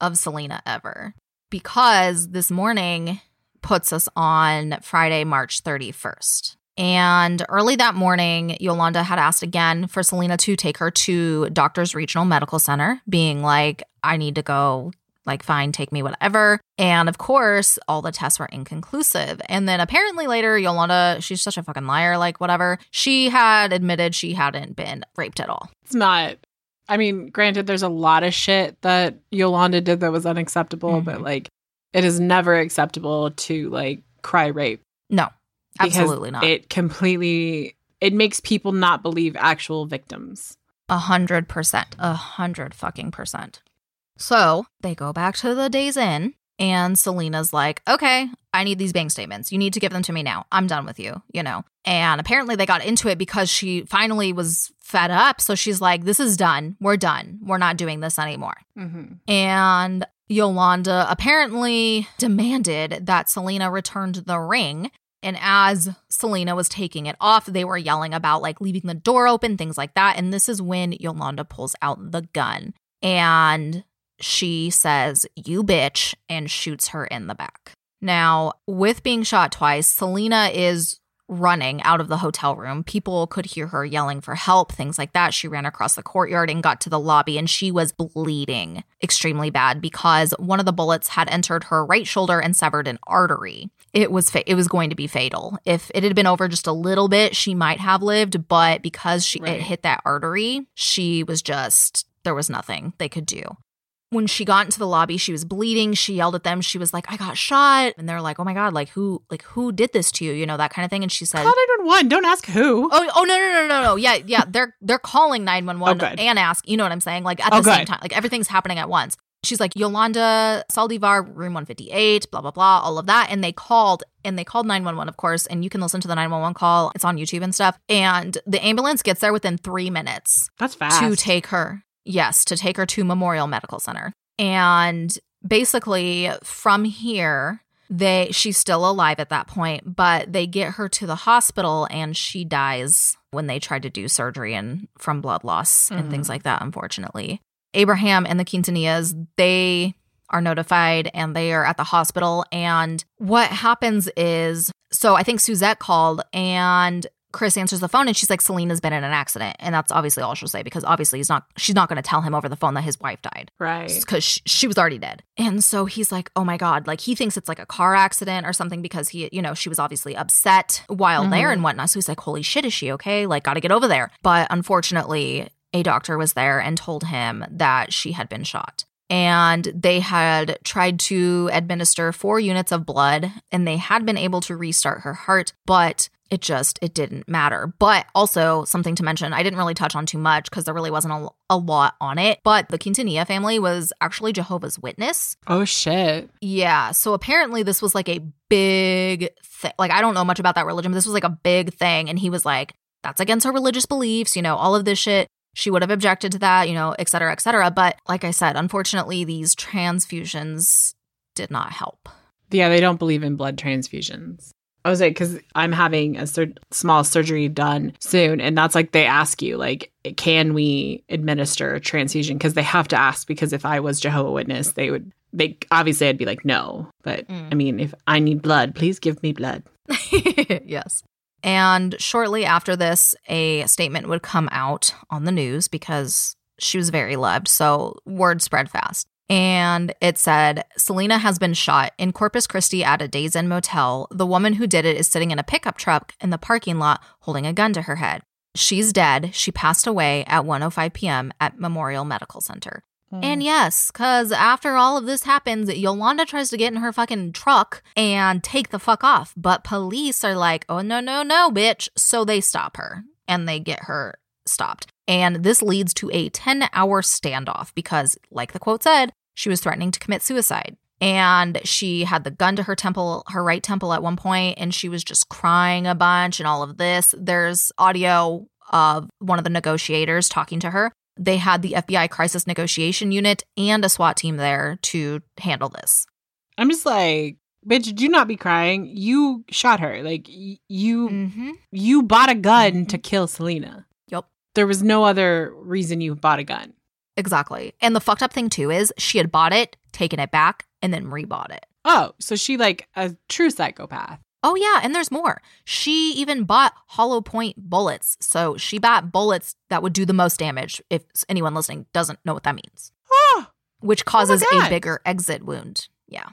of Selena ever. Because this morning puts us on Friday, March 31st. And early that morning, Yolanda had asked again for Selena to take her to Doctors Regional Medical Center, being like, I need to go, like, fine, take me, whatever. And of course, all the tests were inconclusive. And then apparently later, Yolanda, she's such a fucking liar, like, whatever, she had admitted she hadn't been raped at all. It's not. I mean, granted, there's a lot of shit that Yolanda did that was unacceptable, Mhm. but like, it is never acceptable to like cry rape. No, absolutely not. It completely it makes people not believe actual victims. A hundred percent. A hundred fucking percent. So they go back to the Days Inn, and Selena's like, okay, I need these bank statements. You need to give them to me now. I'm done with you, you know? And apparently they got into it because she finally was fed up. So she's like, this is done. We're done. We're not doing this anymore. Mm-hmm. And Yolanda apparently demanded that Selena returned the ring. And as Selena was taking it off, they were yelling about like leaving the door open, things like that. And this is when Yolanda pulls out the gun and she says, You bitch, and shoots her in the back. Now, with being shot twice, Selena is running out of the hotel room. People could hear her yelling for help, things like that. She ran across the courtyard and got to the lobby, and she was bleeding extremely bad because one of the bullets had entered her right shoulder and severed an artery. It was fa- it was going to be fatal. If it had been over just a little bit, she might have lived, but because she Right. it hit that artery, she was just there was nothing they could do when she got into the lobby she was bleeding. She yelled at them. She was like i got shot. And they're like oh my god like who like who did this to you? You know that kind of thing. And she said Call 911. Don't ask who. oh oh no no no no no. Yeah yeah. They're they're calling 911 Oh, and ask you know what i'm saying? Like at Oh, the same time. Like everything's happening at once. She's like yolanda saldivar room 158 blah blah blah all of that. And they called and they called 911 of course. And you can listen to the 911 call. It's on youtube and stuff. And the ambulance gets there within three minutes That's fast. to take her yes to take her to memorial medical center. And basically from here they she's still alive at that point but they get her to the hospital and she dies when they tried to do surgery and from blood loss and Mhm. things like that unfortunately. Abraham and the quintanillas they are notified and they are at the hospital. And what happens is so i think suzette called and Chris answers the phone and she's like, Selena's been in an accident. And that's obviously all she'll say because obviously he's not, she's not going to tell him over the phone that his wife died right. because she, she was already dead. And so he's like, oh my God, like he thinks it's like a car accident or something because he, you know, she was obviously upset while there Mhm. and whatnot. So he's like, holy shit, is she okay? Like, got to get over there. But unfortunately, a doctor was there and told him that she had been shot. And they had tried to administer four units of blood and they had been able to restart her heart, but it just it didn't matter but also something to mention i didn't really touch on too much because there really wasn't a, a lot on it but the quintanilla family was actually jehovah's witness Oh shit. yeah so apparently this was like a big thing like i don't know much about that religion but this was like a big thing and he was like that's against her religious beliefs you know all of this shit she would have objected to that you know et cetera et cetera but like i said unfortunately these transfusions did not help. Yeah, they don't believe in blood transfusions. I was like, because I'm having a sur- small surgery done soon, and that's like they ask you, like, can we administer a transfusion? Because they have to ask. Because if I was Jehovah Witness, they would. They obviously, I'd be like, no. But Mm. I mean, if I need blood, please give me blood. yes. And shortly after this, a statement would come out on the news because she was very loved. So word spread fast. And it said Selena has been shot in Corpus Christi at a Days Inn motel. The woman who did it is sitting in a pickup truck in the parking lot holding a gun to her head. She's dead. She passed away at 1:05 p.m. at Memorial Medical Center. Hmm. And yes, because after all of this happens, Yolanda tries to get in her fucking truck and take the fuck off. But police are like, oh, no, no, no, bitch. So they stop her and they get her stopped. And this leads to a 10 hour standoff because, like the quote said, she was threatening to commit suicide. And she had the gun to her temple, her right temple at one point, and she was just crying a bunch and all of this. There's audio of one of the negotiators talking to her they had the FBI crisis negotiation unit and a SWAT team there to handle this. I'm just like, bitch, do not be crying. You shot her. Like y- you, Mm-hmm. you bought a gun to kill Selena. There was no other reason you bought a gun. Exactly. And the fucked up thing too is she had bought it, taken it back, and then rebought it. Oh, so she like a true psychopath. Oh yeah, and there's more. She even bought hollow point bullets. So she bought bullets that would do the most damage if anyone listening doesn't know what that means. Oh, Which causes a bigger exit wound. Yeah.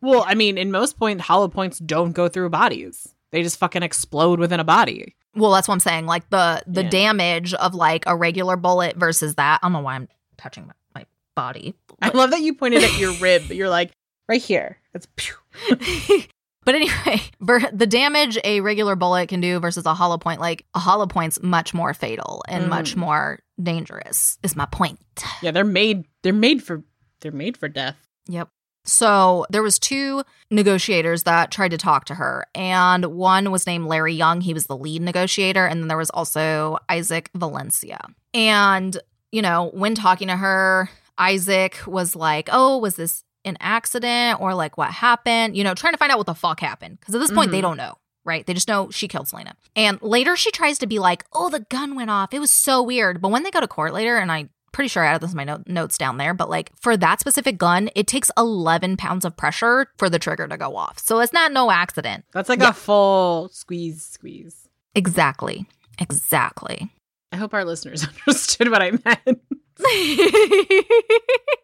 well, I mean, in most point, hollow points don't go through bodies. They just fucking explode within a body. Well, that's what I'm saying. Like the the Yeah. damage of like a regular bullet versus that. I don't know why I'm touching my, my body. I love that you pointed at your rib. You're like right here. It's pew. but anyway, the damage a regular bullet can do versus a hollow point, like a hollow point's much more fatal and Mm. much more dangerous. Is my point. yeah. They're made. They're made for. They're made for death. Yep. So there was two negotiators that tried to talk to her, and one was named Larry Young. He was the lead negotiator, and then there was also Isaac Valencia. And you know, when talking to her, Isaac was like, "Oh, was this an accident or like what happened?" You know, trying to find out what the fuck happened because at this point they Mhm. don't know. Right? They just know she killed Selena. And later she tries to be like, oh, the gun went off. It was so weird. But when they go to court later, and I pretty sure I added this in my note, notes down there, but like for that specific gun, it takes 11 pounds of pressure for the trigger to go off. So it's not no accident. That's like Yeah. a full squeeze, squeeze. Exactly. Exactly. I hope our listeners understood what I meant.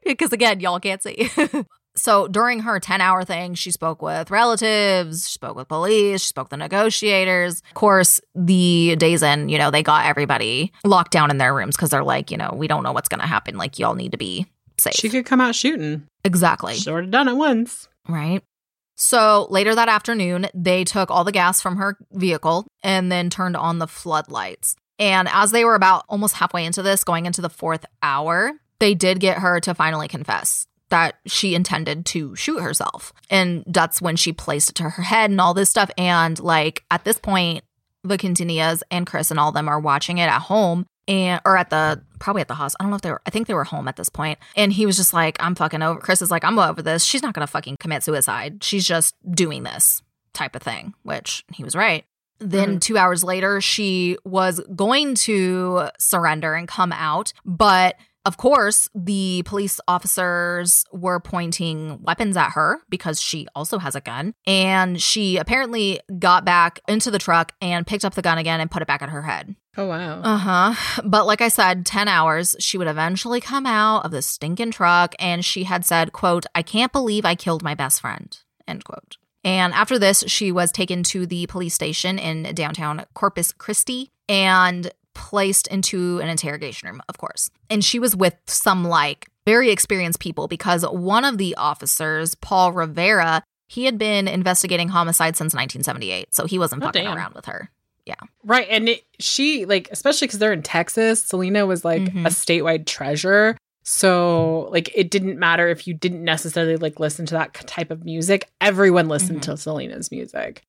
Because again, y'all can't see. so during her 10 hour thing, she spoke with relatives, she spoke with police, she spoke with the negotiators. Of course, the Days Inn, you know, they got everybody locked down in their rooms because they're like, you know, we don't know what's going to happen. Like, y'all need to be safe. She could come out shooting. exactly. She would have done it once. Right. So later that afternoon, they took all the gas from her vehicle and then turned on the floodlights. And as they were about almost halfway into this, going into the fourth hour, they did get her to finally confess that she intended to shoot herself. And that's when she placed it to her head and all this stuff. And like at this point, the Quintanillas and Chris and all them are watching it at home and or at the probably at the house. I don't know if they were I think they were home at this point. And he was just like, I'm fucking over Chris is like, I'm over this. She's not gonna fucking commit suicide. She's just doing this type of thing, which he was right. Then Mhm. two hours later, she was going to surrender and come out. But of course, the police officers were pointing weapons at her because she also has a gun. And she apparently got back into the truck and picked up the gun again and put it back at her head. Oh wow. Uh huh. But like I said, 10 hours, she would eventually come out of the stinking truck and she had said, quote, I can't believe I killed my best friend, end quote. And after this, she was taken to the police station in downtown Corpus Christi and placed into an interrogation room, of course. And she was with some like very experienced people because one of the officers, Paul Rivera, he had been investigating homicide since 1978. So he wasn't Oh, fucking damn. around with her. Yeah. Right. And it, she, like, especially because they're in Texas, Selena was like Mhm. a statewide treasure. So, like, it didn't matter if you didn't necessarily like listen to that type of music. Everyone listened Mhm. to Selena's music.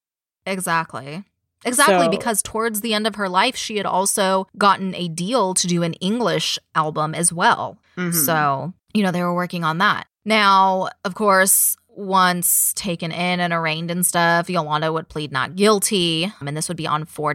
Exactly. Exactly, So- because towards the end of her life, she had also gotten a deal to do an English album as well. Mhm. So, you know, they were working on that. Now, of course, once taken in and arraigned and stuff, Yolanda would plead not guilty, and this would be on 4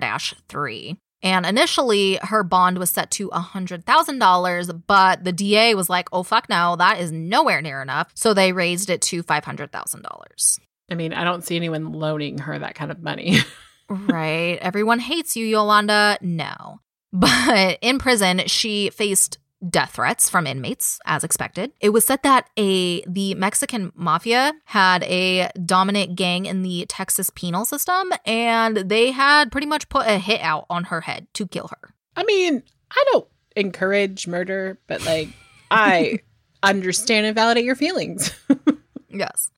3. And initially, her bond was set to $100,000, but the DA was like, oh, fuck no, that is nowhere near enough. So they raised it to $500,000. I mean, I don't see anyone loaning her that kind of money. right. Everyone hates you, Yolanda. No. But in prison, she faced death threats from inmates as expected. It was said that a the Mexican mafia had a dominant gang in the Texas penal system and they had pretty much put a hit out on her head to kill her. I mean, I don't encourage murder, but like I understand and validate your feelings. yes.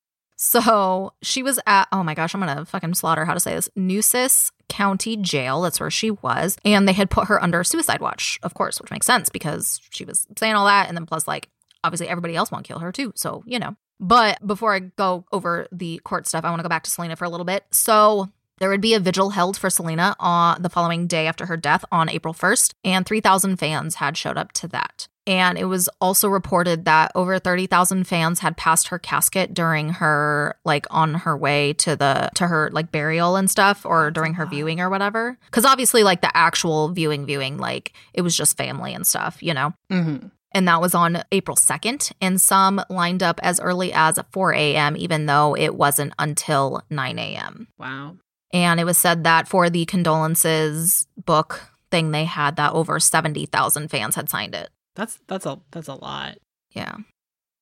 So she was at, oh my gosh, I'm going to fucking slaughter how to say this, Nueces County Jail. That's where she was. And they had put her under suicide watch, of course, which makes sense because she was saying all that. And then plus, like, obviously everybody else want to kill her too. So, you know. But before I go over the court stuff, I want to go back to Selena for a little bit. So there would be a vigil held for Selena on the following day after her death on April 1st, and 3,000 fans had showed up to that. And it was also reported that over 30,000 fans had passed her casket during her like on her way to the to her like burial and stuff or during her viewing or whatever. Cuz obviously like the actual viewing viewing like it was just family and stuff, you know. Mm-hmm. And that was on April 2nd. And some lined up as early as 4 a.m., even though it wasn't until 9 a.m. Wow. And it was said that for the condolences book thing they had, that over 70,000 fans had signed it. That's that's a that's a lot. Yeah.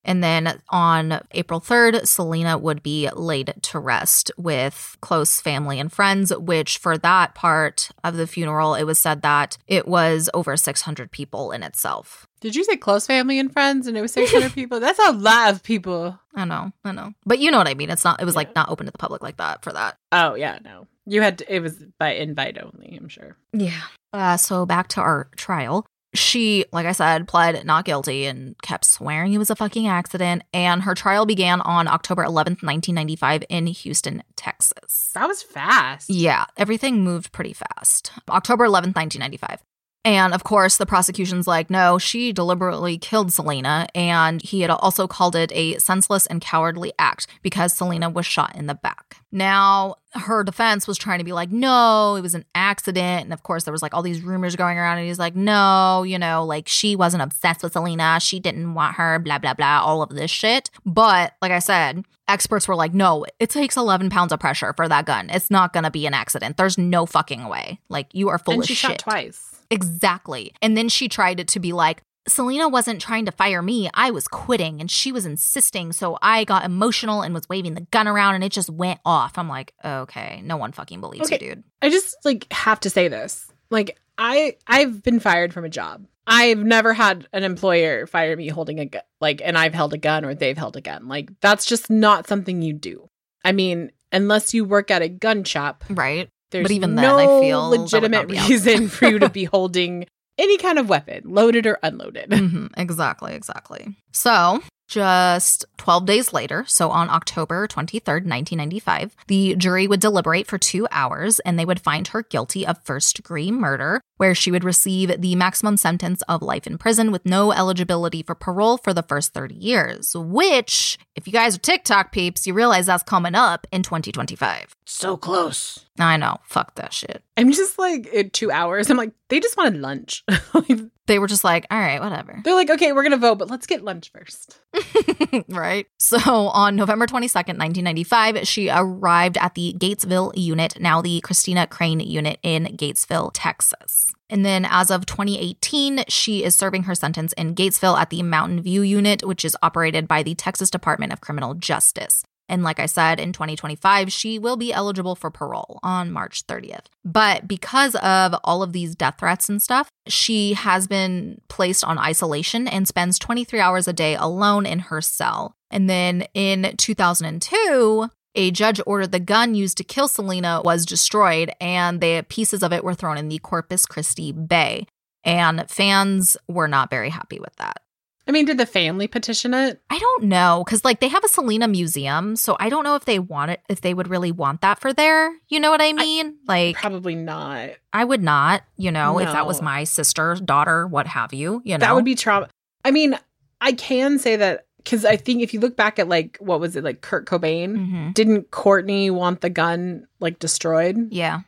And then on April 3rd, Selena would be laid to rest with close family and friends, which for that part of the funeral, it was said that it was over 600 people in itself. Did you say close family and friends and it was 600 people? That's a lot of people. I know, I know. But you know what I mean. It's not, it was like not open to the public like that for that. Oh, yeah, no. You had to, it was by invite only, I'm sure. Yeah. Uh, so back to our trial she, like I said, pled not guilty and kept swearing it was a fucking accident. And her trial began on October 11th, 1995, in Houston, Texas. That was fast. Yeah, everything moved pretty fast. October 11th, 1995. And of course, the prosecution's like, no, she deliberately killed Selena. And he had also called it a senseless and cowardly act because Selena was shot in the back. Now, her defense was trying to be like, no, it was an accident. And of course, there was like all these rumors going around. And he's like, no, you know, like she wasn't obsessed with Selena. She didn't want her, blah, blah, blah, all of this shit. But like I said, experts were like, no, it takes 11 pounds of pressure for that gun. It's not going to be an accident. There's no fucking way. Like, you are full and of she shit. shot twice. Exactly. And then she tried to be like, Selena wasn't trying to fire me. I was quitting and she was insisting. So I got emotional and was waving the gun around and it just went off. I'm like, okay, no one fucking believes Okay. you, dude. I just like have to say this. Like I I've been fired from a job. I've never had an employer fire me holding a gun like and I've held a gun or they've held a gun. Like that's just not something you do. I mean, unless you work at a gun shop, Right. There's But even then, I feel legitimate not be out. reason for you to be holding any kind of weapon, loaded or unloaded. hmm exactly, exactly. So, just 12 days later, so on October 23rd, 1995, the jury would deliberate for two hours and they would find her guilty of first degree murder, where she would receive the maximum sentence of life in prison with no eligibility for parole for the first 30 years. Which, if you guys are TikTok peeps, you realize that's coming up in 2025. So close. I know, fuck that shit. I'm just like in two hours. I'm like, they just wanted lunch. Like, They were just like, all right, whatever. They're like, okay, we're gonna vote, but let's get lunch first. right. So on November 22nd, 1995, she arrived at the Gatesville unit, now the Christina Crain unit in Gatesville, Texas. And then as of 2018, she is serving her sentence in Gatesville at the Mountain View unit, which is operated by the Texas Department of Criminal Justice. And like I said, in 2025, she will be eligible for parole on March 30th. But because of all of these death threats and stuff, she has been placed on isolation and spends 23 hours a day alone in her cell. And then in 2002, a judge ordered the gun used to kill Selena was destroyed and the pieces of it were thrown in the Corpus Christi Bay. And fans were not very happy with that. I mean, did the family petition it? I don't know because like they have a Selena museum, so I don't know if they want it if they would really want that for there. You know what I mean? like Probably not. I would not. You know, if that was my sister, daughter, what have you. You know, That would be trauma. I mean, I can say that because I think if you look back at like what was it like Kurt Cobain, hmm didn't Courtney want the gun like destroyed? Yeah.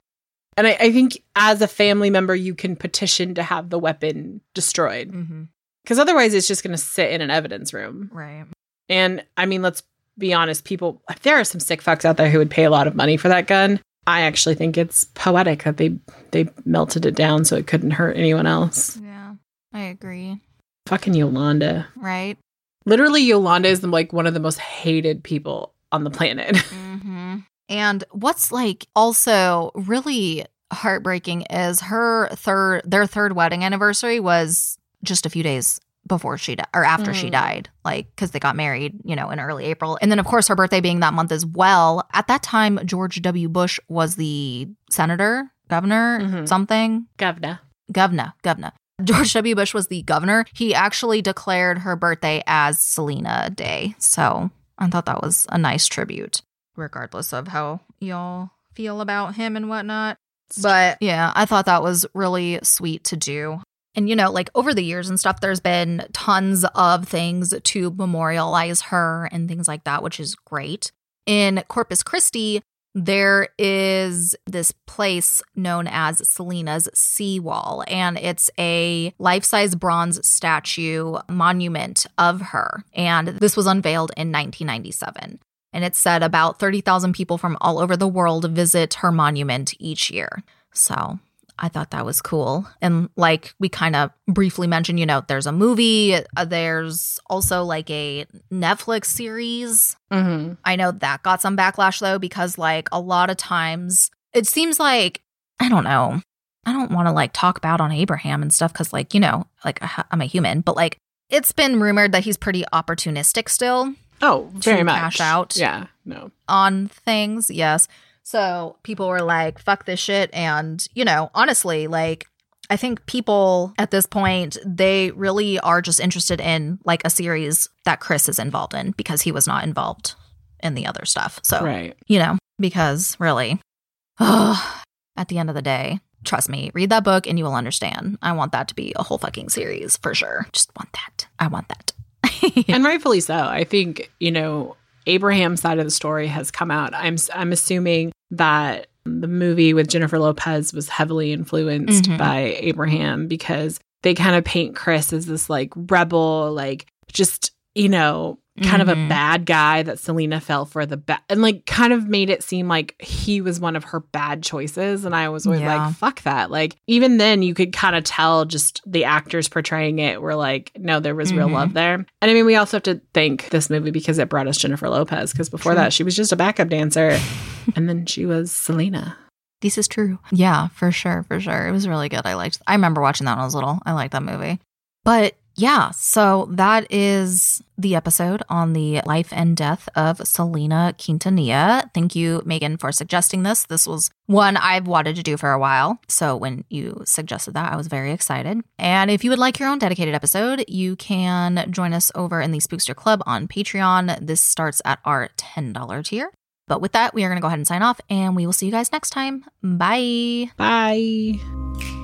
And I, I think as a family member, you can petition to have the weapon destroyed hmm because otherwise it's just going to sit in an evidence room. Right. And I mean, let's be honest, people, there are some sick fucks out there who would pay a lot of money for that gun. I actually think it's poetic that they they melted it down so it couldn't hurt anyone else. Yeah. I agree. Fucking Yolanda. Right. Literally, Yolanda is like one of the most hated people on the planet. hmm And what's like also really heartbreaking is her third their third wedding anniversary was just a few days before she died or after she Mm. died like because they got married you know in early april. And then of course her birthday being that month as well. At that time george w. Bush was the senator governor Mhm. something? Governor. governor governor. George w. Bush was the governor. He actually declared her birthday as selena day. So i thought that was a nice tribute regardless of how y'all feel about him and whatnot. But yeah i thought that was really sweet to do and you know like over the years and stuff there's been tons of things to memorialize her and things like that which is great in corpus christi there is this place known as Selena's Seawall, and it's a life size bronze statue monument of her. And this was unveiled in 1997. And it said about 30,000 people from all over the world visit her monument each year. So I thought that was cool. And like we kind of briefly mentioned, you know, there's a movie, uh, there's also like a Netflix series Mm-hmm. I know that got some backlash though, because like a lot of times it seems like, I don't know, I don't want to like talk about on Abraham and stuff because like, you know, like I'm a human, but like it's been rumored that he's pretty opportunistic still Oh, very much. cash out. Yeah. No. on things. Yes. So people were like, fuck this shit. And, you know, honestly, like, I think people at this point, they really are just interested in like a series that Chris is involved in because he was not involved in the other stuff. So, Right. you know, because really, at the end of the day, trust me, read that book and you will understand. I want that to be a whole fucking series for sure. Just want that. I want that. and rightfully so. I think you know Abraham's side of the story has come out. I'm I'm assuming that the movie with Jennifer Lopez was heavily influenced Mhm. by Abraham because they kind of paint Chris as this like rebel, like just you know kind of a Mhm. bad guy that Selena fell for the bad and like kind of made it seem like he was one of her bad choices and I was always Yeah. like fuck that like even then you could kind of tell just the actors portraying it were like no there was real Mhm. love there and I mean we also have to thank this movie because it brought us Jennifer Lopez because before True. that she was just a backup dancer and then she was Selena This is true. Yeah, for sure, for sure. It was really good. I liked. I remember watching that when I was little. I liked that movie. But yeah, so that is the episode on the life and death of Selena Quintanilla. Thank you, Megan, for suggesting this. This was one I've wanted to do for a while. So when you suggested that, I was very excited. And if you would like your own dedicated episode, you can join us over in the Spookster Club on Patreon. This starts at our $10 tier. But with that, we are going to go ahead and sign off, and we will see you guys next time. Bye. bye